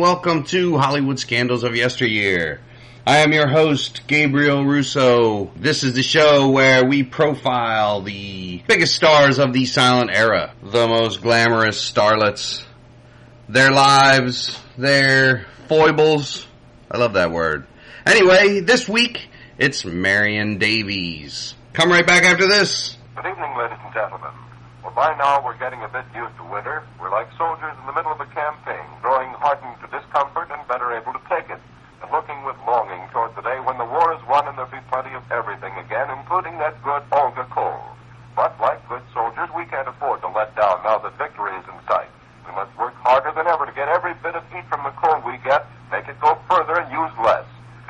welcome to Hollywood Scandals of Yesteryear. I am your host, Gabriel Russo. This is the show where we profile the biggest stars of the silent era, the most glamorous starlets, their lives, their foibles. I love that word. Anyway, this week, it's Marion Davies. Come right back after this. Good evening, ladies and gentlemen. Well, by now we're getting a bit used to winter. We're like soldiers in the middle of a campaign, growing hardened to discomfort and better able to take it, and looking with longing toward the day when the war is won and there'll be plenty of everything again, including that good Olga coal. But like good soldiers, we can't afford to let down now that victory is in sight. We must work harder than ever to get every bit of heat from the coal we get, make it go further and use less.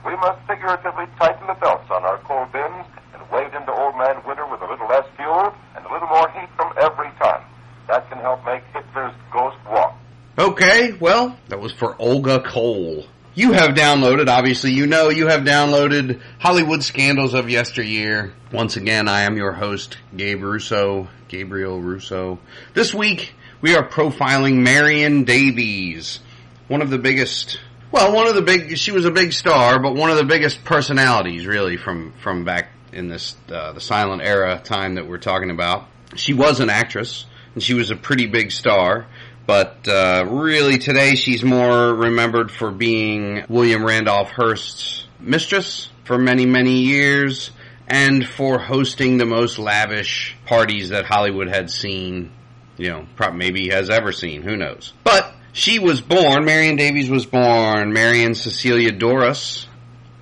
We must figuratively tighten the belts on our coal bins and wade into old man winter with a little less fuel and a little more heat from every ton. That can help make Hitler's ghost walk. Okay, well, that for Olga coal. You have downloaded, obviously, you know you have downloaded Hollywood Scandals of Yesteryear. Once again, I am your host, Gabe Russo, Gabriel Russo. This week, we are profiling Marion Davies, one of the biggest, well, one of the big, she was a big star, but one of the biggest personalities, really, from, from back in this, uh, the silent era time that we're talking about. She was an actress, and she was a pretty big star. But uh, really, today she's more remembered for being William Randolph Hearst's mistress for many, many years, and for hosting the most lavish parties that Hollywood had seen. You know, probably maybe has ever seen. Who knows? But she was born. Marion Davies was born. Marion Cecilia Douras,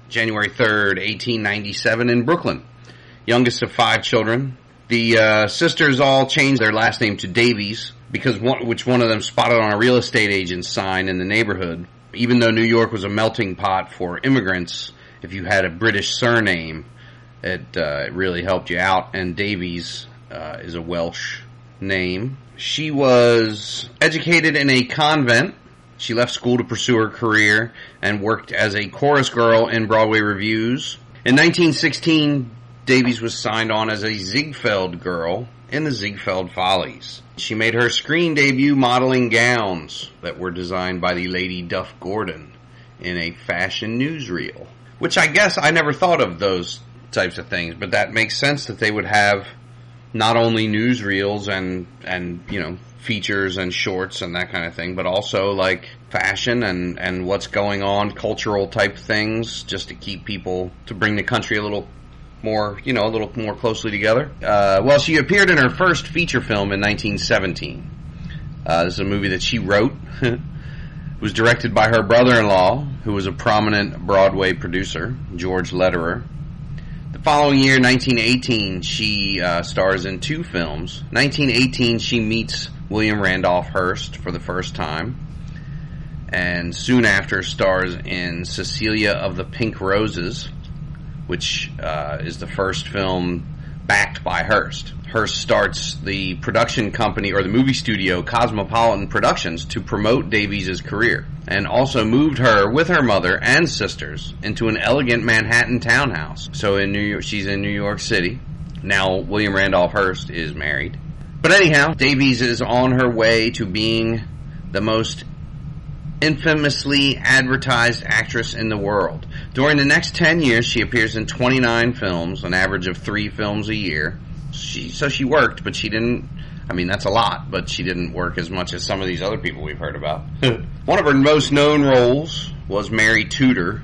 January third, eighteen ninety-seven, in Brooklyn. Youngest of five children. The uh, sisters all changed their last name to Davies because one, which one of them spotted on a real estate agent's sign in the neighborhood. Even though New York was a melting pot for immigrants, if you had a British surname, it, uh, it really helped you out. And Davies uh, is a Welsh name. She was educated in a convent. She left school to pursue her career and worked as a chorus girl in Broadway revues. In 1916, Davies was signed on as a Ziegfeld girl in the Ziegfeld Follies. She made her screen debut modeling gowns that were designed by the Lady Duff Gordon in a fashion newsreel. Which I guess I never thought of those types of things, but that makes sense that they would have not only newsreels and and you know features and shorts and that kind of thing, but also like fashion and and what's going on, cultural type things, just to keep people to bring the country a little more, you know, a little more closely together. Uh, well, she appeared in her first feature film in 1917. Uh, this is a movie that she wrote. it was directed by her brother-in-law, who was a prominent Broadway producer, George Lederer. The following year, 1918, she uh, stars in two films. 1918, she meets William Randolph Hearst for the first time. And soon after, stars in Cecilia of the Pink Roses, which uh, is the first film backed by Hearst. Hearst starts the production company or the movie studio Cosmopolitan Productions to promote Davies' career and also moved her with her mother and sisters into an elegant Manhattan townhouse. So in New York, she's in New York City. Now William Randolph Hearst is married. But anyhow, Davies is on her way to being the most infamously advertised actress in the world. During the next 10 years, she appears in 29 films, an average of three films a year. She, so she worked, but she didn't, I mean, that's a lot, but she didn't work as much as some of these other people we've heard about. One of her most known roles was Mary Tudor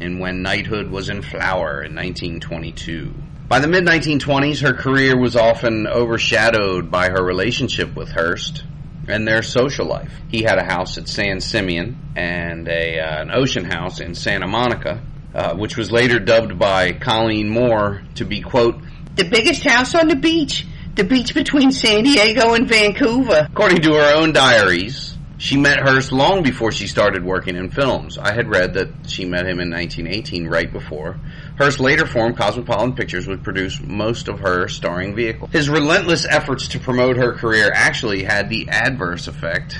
in When Knighthood Was in Flower in 1922. By the mid 1920s, her career was often overshadowed by her relationship with Hearst, and their social life. He had a house at San Simeon and a uh, an ocean house in Santa Monica, uh, which was later dubbed by Colleen Moore to be quote the biggest house on the beach, the beach between San Diego and Vancouver. According to her own diaries, she met Hearst long before she started working in films. I had read that she met him in 1918, right before. Hearst later formed Cosmopolitan Pictures, would produce most of her starring vehicles. His relentless efforts to promote her career actually had the adverse effect,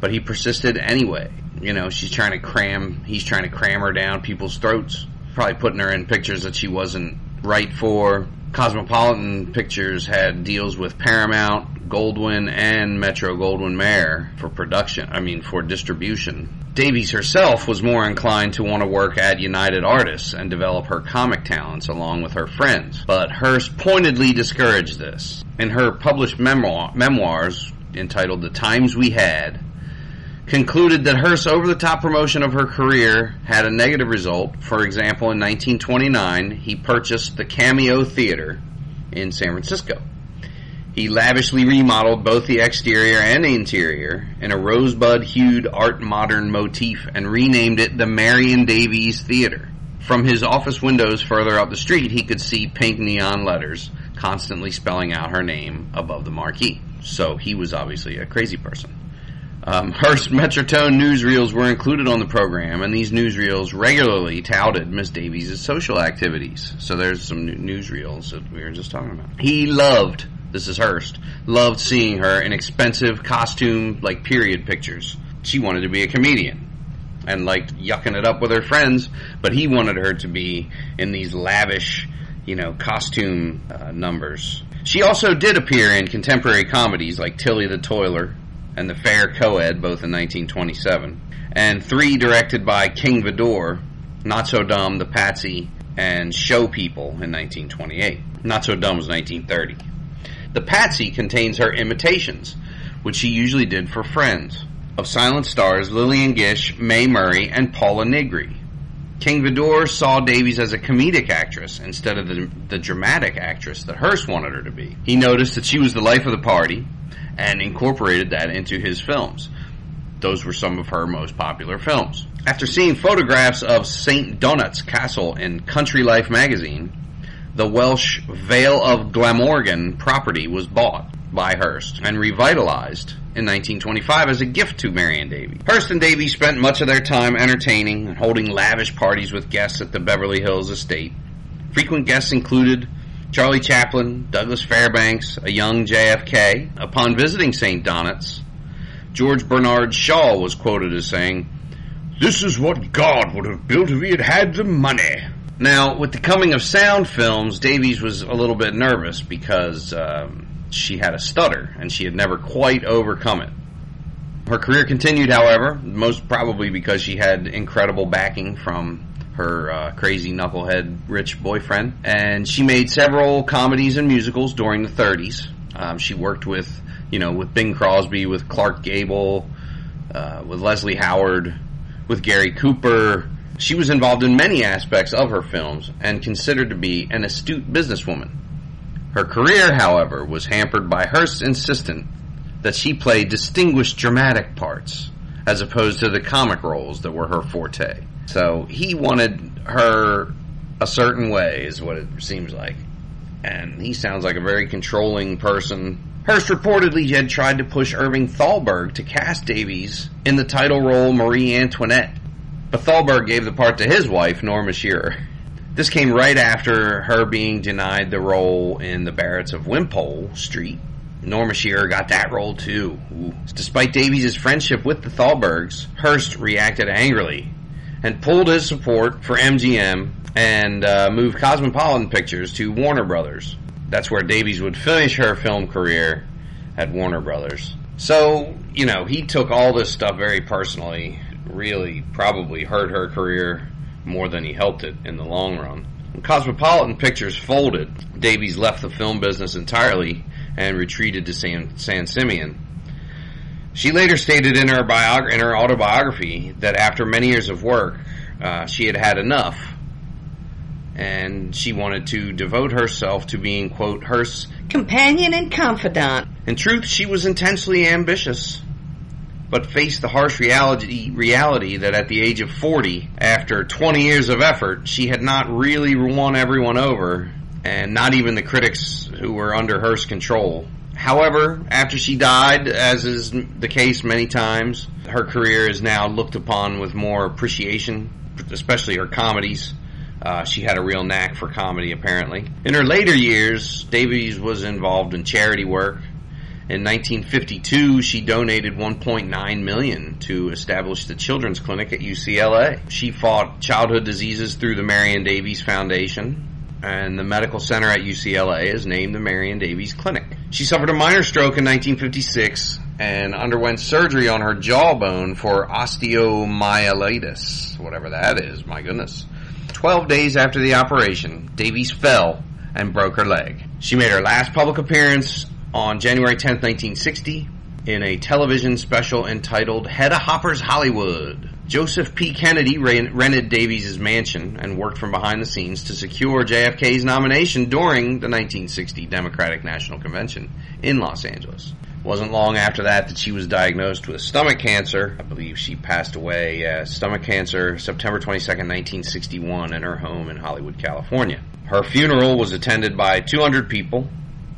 but he persisted anyway. You know, she's trying to cram, he's trying to cram her down people's throats, probably putting her in pictures that she wasn't right for. Cosmopolitan Pictures had deals with Paramount, Goldwyn and Metro Goldwyn Mayer for production, I mean, for distribution. Davies herself was more inclined to want to work at United Artists and develop her comic talents along with her friends, but Hearst pointedly discouraged this. In her published memoir, memoirs entitled The Times We Had, concluded that Hearst's over the top promotion of her career had a negative result. For example, in 1929, he purchased the Cameo Theater in San Francisco. He lavishly remodeled both the exterior and the interior in a rosebud hued art modern motif and renamed it the Marion Davies Theater. From his office windows further up the street, he could see pink neon letters constantly spelling out her name above the marquee. So he was obviously a crazy person. Um, Hearst Metrotone newsreels were included on the program, and these newsreels regularly touted Miss Davies' social activities. So there's some newsreels that we were just talking about. He loved, this is Hearst, loved seeing her in expensive costume, like period pictures. She wanted to be a comedian and liked yucking it up with her friends, but he wanted her to be in these lavish, you know, costume uh, numbers. She also did appear in contemporary comedies like Tilly the Toiler and The Fair Coed, both in 1927, and three directed by King Vidor, Not So Dumb, The Patsy, and Show People in 1928. Not So Dumb was 1930. The Patsy contains her imitations, which she usually did for friends, of silent stars Lillian Gish, Mae Murray, and Pola Negri. King Vidor saw Davies as a comedic actress instead of the, the dramatic actress that Hearst wanted her to be. He noticed that she was the life of the party and incorporated that into his films. Those were some of her most popular films. After seeing photographs of St. Donat's Castle in Country Life magazine, the Welsh Vale of Glamorgan property was bought by Hearst and revitalized in 1925 as a gift to Marion Davies. Hearst and Davies spent much of their time entertaining and holding lavish parties with guests at the Beverly Hills estate. Frequent guests included Charlie Chaplin, Douglas Fairbanks, a young JFK. Upon visiting St. Donat's, George Bernard Shaw was quoted as saying, This is what God would have built if he had had the money. Now, with the coming of sound films, Davies was a little bit nervous because um, she had a stutter and she had never quite overcome it. Her career continued, however, most probably because she had incredible backing from her uh, crazy knucklehead rich boyfriend. And she made several comedies and musicals during the 30s. Um, she worked with, you know, with Bing Crosby, with Clark Gable, uh, with Leslie Howard, with Gary Cooper. She was involved in many aspects of her films and considered to be an astute businesswoman. Her career, however, was hampered by Hearst's insistence that she play distinguished dramatic parts as opposed to the comic roles that were her forte. So he wanted her a certain way, is what it seems like. And he sounds like a very controlling person. Hearst reportedly had tried to push Irving Thalberg to cast Davies in the title role Marie Antoinette. But Thalberg gave the part to his wife, Norma Shearer. This came right after her being denied the role in The Barretts of Wimpole Street. Norma Shearer got that role too. Ooh. Despite Davies' friendship with the Thalbergs, Hearst reacted angrily and pulled his support for MGM and uh, moved Cosmopolitan Pictures to Warner Brothers. That's where Davies would finish her film career at Warner Brothers. So, you know, he took all this stuff very personally, really probably hurt her career more than he helped it in the long run. When Cosmopolitan Pictures folded, Davies left the film business entirely and retreated to San, San Simeon she later stated in her, biog- in her autobiography that after many years of work, uh, she had had enough and she wanted to devote herself to being, quote, her companion and confidant. In truth, she was intensely ambitious, but faced the harsh reality, reality that at the age of 40, after 20 years of effort, she had not really won everyone over, and not even the critics who were under Hearst's control. However, after she died, as is the case many times, her career is now looked upon with more appreciation, especially her comedies. Uh, she had a real knack for comedy, apparently. In her later years, Davies was involved in charity work. In 1952, she donated 1.9 million to establish the children's clinic at UCLA. She fought childhood diseases through the Marion Davies Foundation, and the medical center at UCLA is named the Marion Davies Clinic. She suffered a minor stroke in 1956 and underwent surgery on her jawbone for osteomyelitis, whatever that is, my goodness. 12 days after the operation, Davies fell and broke her leg. She made her last public appearance on January 10, 1960, in a television special entitled Hedda Hopper's Hollywood. Joseph P. Kennedy rented Davies' mansion and worked from behind the scenes to secure JFK's nomination during the 1960 Democratic National Convention in Los Angeles. It wasn't long after that that she was diagnosed with stomach cancer. I believe she passed away, uh, stomach cancer, September 22, 1961, in her home in Hollywood, California. Her funeral was attended by 200 people,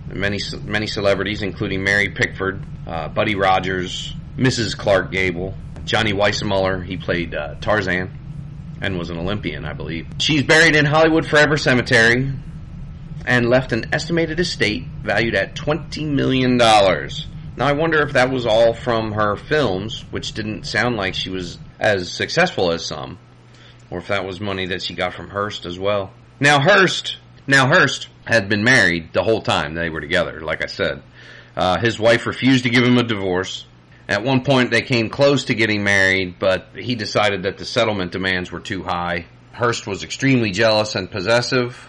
many many celebrities, including Mary Pickford, uh, Buddy Rogers, Mrs. Clark Gable, Johnny Weissmuller. He played uh, Tarzan and was an Olympian, I believe. She's buried in Hollywood Forever Cemetery and left an estimated estate valued at $20 million. Now, I wonder if that was all from her films, which didn't sound like she was as successful as some, or if that was money that she got from Hearst as well. Now Hearst, now Hearst had been married the whole time they were together. Like I said, uh, his wife refused to give him a divorce. At one point, they came close to getting married, but he decided that the settlement demands were too high. Hearst was extremely jealous and possessive,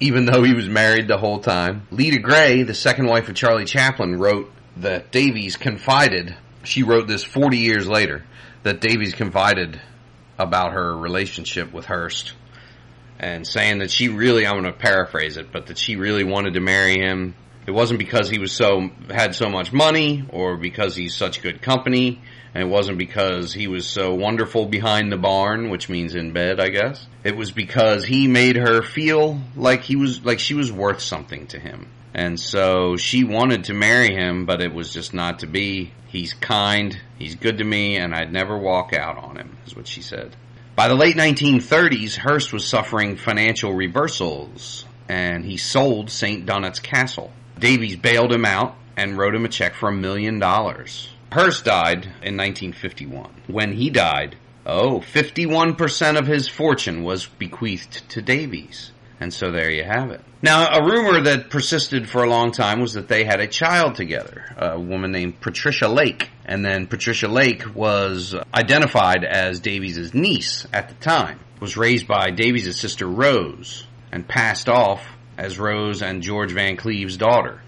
even though he was married the whole time. Lita Grey, the second wife of Charlie Chaplin, wrote that Davies confided. She wrote this 40 years later that Davies confided about her relationship with Hearst and saying that she really, I'm going to paraphrase it, but that she really wanted to marry him. It wasn't because he was so, had so much money or because he's such good company. And it wasn't because he was so wonderful behind the barn, which means in bed, I guess. It was because he made her feel like he was, like she was worth something to him. And so she wanted to marry him, but it was just not to be. He's kind, he's good to me, and I'd never walk out on him, is what she said. By the late 1930s, Hearst was suffering financial reversals, and he sold St. Donat's Castle. Davies bailed him out and wrote him a check for a million dollars. Hearst died in 1951. When he died, oh, 51% of his fortune was bequeathed to Davies. And so there you have it. Now, a rumor that persisted for a long time was that they had a child together, a woman named Patricia Lake. And then Patricia Lake was identified as Davies' niece at the time, was raised by Davies' sister Rose, and passed off as Rose and George Van Cleve's daughter,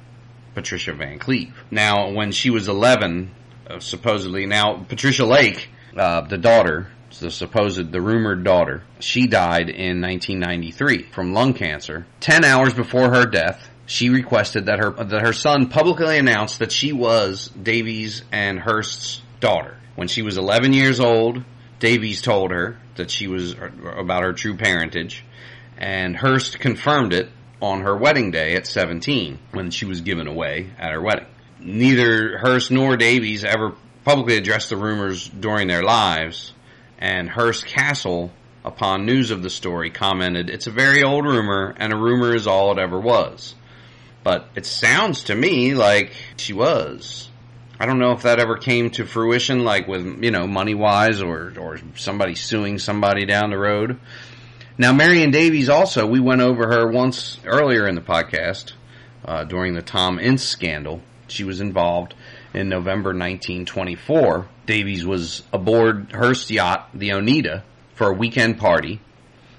Patricia Van Cleve. Now, when she was 11, uh, supposedly, now Patricia Lake, uh, the daughter, the supposed, the rumored daughter, she died in 1993 from lung cancer. Ten hours before her death, she requested that her that her son publicly announce that she was Davies and Hearst's daughter. When she was 11 years old, Davies told her that she was about her true parentage, and Hearst confirmed it on her wedding day at 17 when she was given away at her wedding. Neither Hearst nor Davies ever publicly addressed the rumors during their lives, and Hearst Castle, upon news of the story, commented, It's a very old rumor, and a rumor is all it ever was. But it sounds to me like she was. I don't know if that ever came to fruition, like with, you know, money wise or, or somebody suing somebody down the road. Now, Marion Davies also, we went over her once earlier in the podcast uh, during the Tom Ince scandal. She was involved in November 1924, Davies was aboard Hearst's yacht, the Oneida, for a weekend party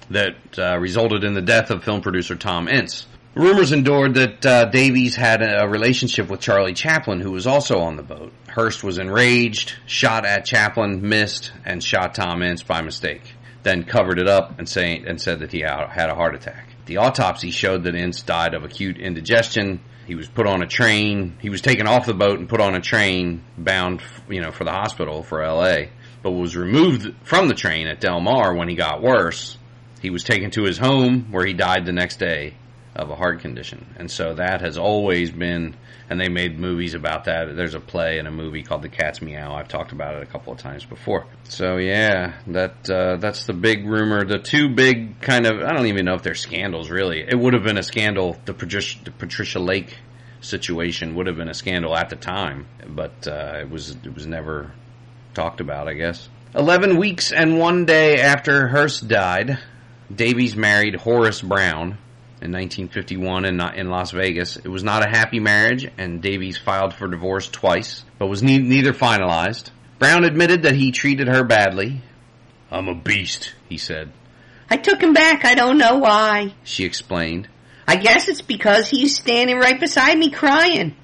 that uh, resulted in the death of film producer Tom Ince. Rumors endured that uh, Davies had a relationship with Charlie Chaplin, who was also on the boat. Hearst was enraged, shot at Chaplin, missed, and shot Tom Ince by mistake. Then covered it up and, say, and said that he had a heart attack. The autopsy showed that Ince died of acute indigestion he was put on a train. He was taken off the boat and put on a train bound, you know, for the hospital for L.A. But was removed from the train at Del Mar when he got worse. He was taken to his home where he died the next day of a heart condition. And so that has always been, and they made movies about that. There's a play and a movie called The Cat's Meow. I've talked about it a couple of times before. So yeah, that uh, that's the big rumor. The two big kind of, I don't even know if they're scandals really. It would have been a scandal. The Patricia, the Patricia Lake situation would have been a scandal at the time, but uh, it was it was never talked about, I guess. Eleven weeks and one day after Hearst died, Davies married Horace Brown, in 1951 in, in Las Vegas. It was not a happy marriage, and Davies filed for divorce twice, but was ne- neither finalized. Brown admitted that he treated her badly. I'm a beast, he said. I took him back. I don't know why. She explained. I guess it's because he's standing right beside me crying.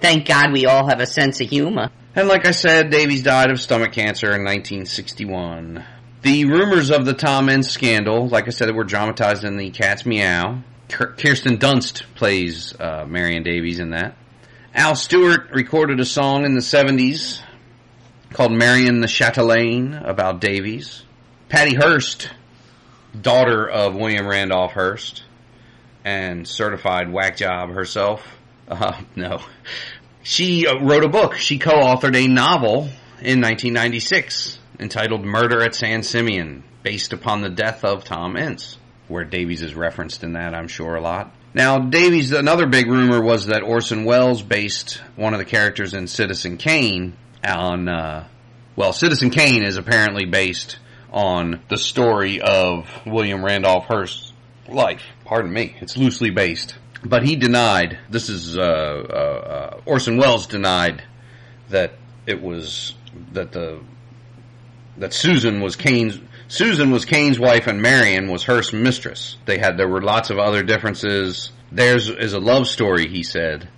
Thank God we all have a sense of humor. And like I said, Davies died of stomach cancer in 1961. The rumors of the Tom Ince scandal, like I said, were dramatized in the Cat's Meow. Kirsten Dunst plays uh, Marion Davies in that. Al Stewart recorded a song in the 70s called Marion the Chatelaine about Davies. Patty Hearst, daughter of William Randolph Hearst and certified whack job herself. Uh, no. She uh, wrote a book. She co-authored a novel in 1996 entitled Murder at San Simeon, based upon the death of Tom Ince, where Davies is referenced in that, I'm sure, a lot. Now, Davies, another big rumor was that Orson Welles based one of the characters in Citizen Kane on, uh, well, Citizen Kane is apparently based on the story of William Randolph Hearst's life. Pardon me. It's loosely based. But he denied, this is, uh, uh, uh Orson Welles denied that it was, that the, that Susan was Kane's, Susan was Kane's wife and Marion was Hearst's mistress. They had, there were lots of other differences. Theirs is a love story, he said,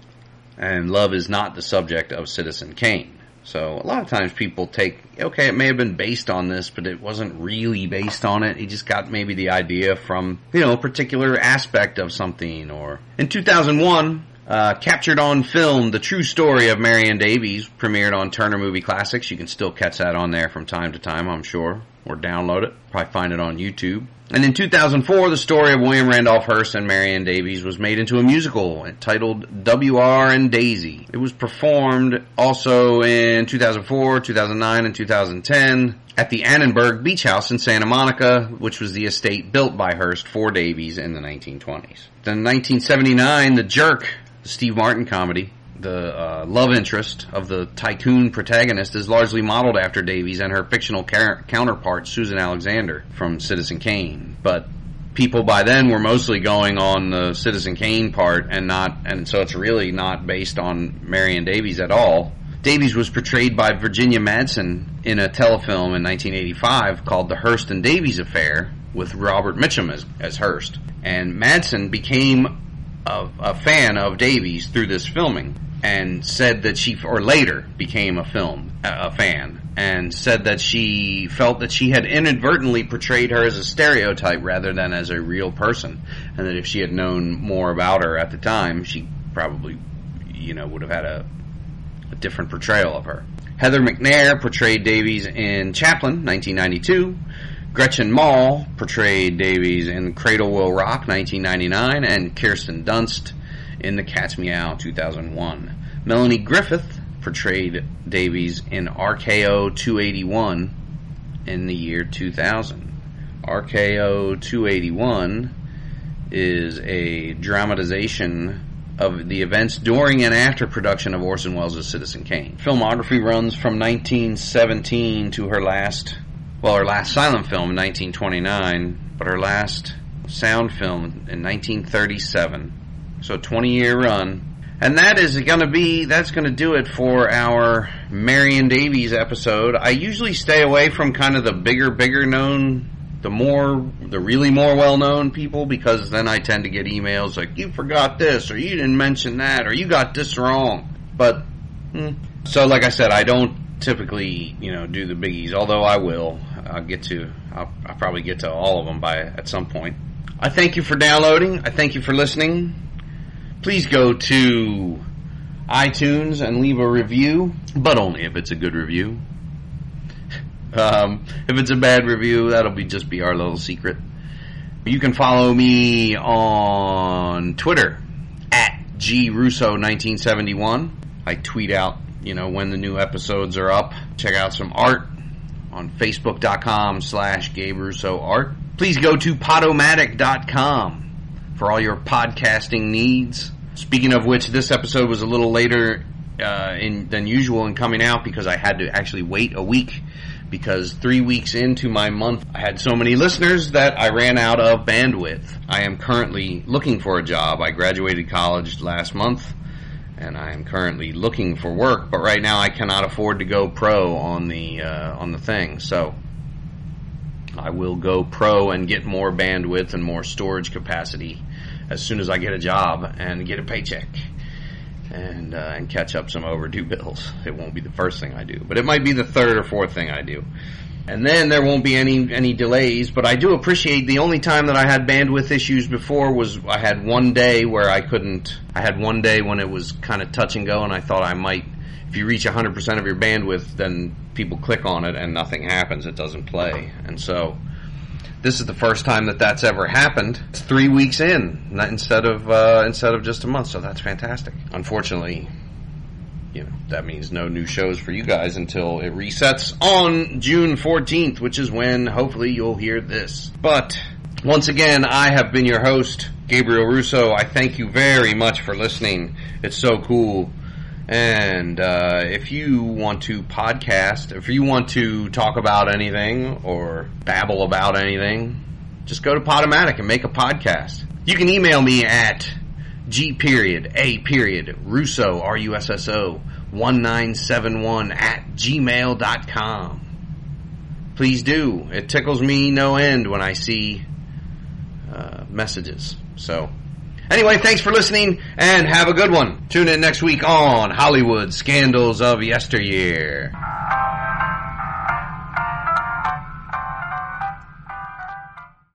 and love is not the subject of Citizen Kane. So a lot of times people take, okay, it may have been based on this, but it wasn't really based on it. He just got maybe the idea from, you know, a particular aspect of something. Or in 2001, uh, captured on film, the true story of Marion Davies premiered on Turner Movie Classics. You can still catch that on there from time to time, I'm sure, or download it. Probably find it on YouTube. And in 2004, the story of William Randolph Hearst and Marion Davies was made into a musical entitled W.R. and Daisy. It was performed also in 2004, 2009, and 2010 at the Annenberg Beach House in Santa Monica, which was the estate built by Hearst for Davies in the 1920s. Then in 1979, The Jerk, the Steve Martin comedy, the uh, love interest of the tycoon protagonist is largely modeled after Davies and her fictional car- counterpart Susan Alexander from Citizen Kane. But people by then were mostly going on the Citizen Kane part and not, and so it's really not based on Marion Davies at all. Davies was portrayed by Virginia Madsen in a telefilm in 1985 called The Hearst and Davies Affair with Robert Mitchum as, as Hearst. And Madsen became a, a fan of Davies through this filming and said that she, or later became a film, a fan, and said that she felt that she had inadvertently portrayed her as a stereotype rather than as a real person, and that if she had known more about her at the time, she probably, you know, would have had a, a different portrayal of her. Heather McNair portrayed Davies in Chaplin, 1992. Gretchen Mol portrayed Davies in Cradle Will Rock, 1999, and Kirsten Dunst in The Cat's Meow 2001. Melanie Griffith portrayed Davies in RKO 281 in the year 2000. RKO 281 is a dramatization of the events during and after production of Orson Welles' Citizen Kane. Filmography runs from 1917 to her last, well, her last silent film in 1929, but her last sound film in 1937 so 20 year run. And that is going to be, that's going to do it for our Marion Davies episode. I usually stay away from kind of the bigger, bigger known, the more, the really more well known people because then I tend to get emails like, you forgot this, or you didn't mention that, or you got this wrong. But, hmm. so like I said, I don't typically, you know, do the biggies, although I will. I'll get to, I'll, I'll probably get to all of them by, at some point. I thank you for downloading. I thank you for listening please go to iTunes and leave a review, but only if it's a good review. Um, if it's a bad review, that'll be just be our little secret. You can follow me on Twitter at grusso1971. I tweet out, you know, when the new episodes are up. Check out some art on facebook.com slash Gabe Russo art. Please go to podomatic.com for all your podcasting needs. Speaking of which, this episode was a little later uh, in, than usual in coming out because I had to actually wait a week because three weeks into my month, I had so many listeners that I ran out of bandwidth. I am currently looking for a job. I graduated college last month and I am currently looking for work, but right now I cannot afford to go pro on the uh, on the thing. So I will go pro and get more bandwidth and more storage capacity as soon as I get a job and get a paycheck and uh, and catch up some overdue bills. It won't be the first thing I do, but it might be the third or fourth thing I do. And then there won't be any any delays, but I do appreciate the only time that I had bandwidth issues before was I had one day where I couldn't I had one day when it was kind of touch and go and I thought I might if you reach 100% of your bandwidth then people click on it and nothing happens, it doesn't play. And so this is the first time that that's ever happened. It's three weeks in, instead of uh, instead of just a month. So that's fantastic. Unfortunately, you know that means no new shows for you guys until it resets on June 14th, which is when hopefully you'll hear this. But once again, I have been your host, Gabriel Russo. I thank you very much for listening. It's so cool. And uh, if you want to podcast, if you want to talk about anything or babble about anything, just go to Podomatic and make a podcast. You can email me at g period a period russo r u s s o 1971 at gmail.com. Please do. It tickles me no end when I see uh, messages. So. Anyway, thanks for listening and have a good one. Tune in next week on Hollywood Scandals of Yesteryear.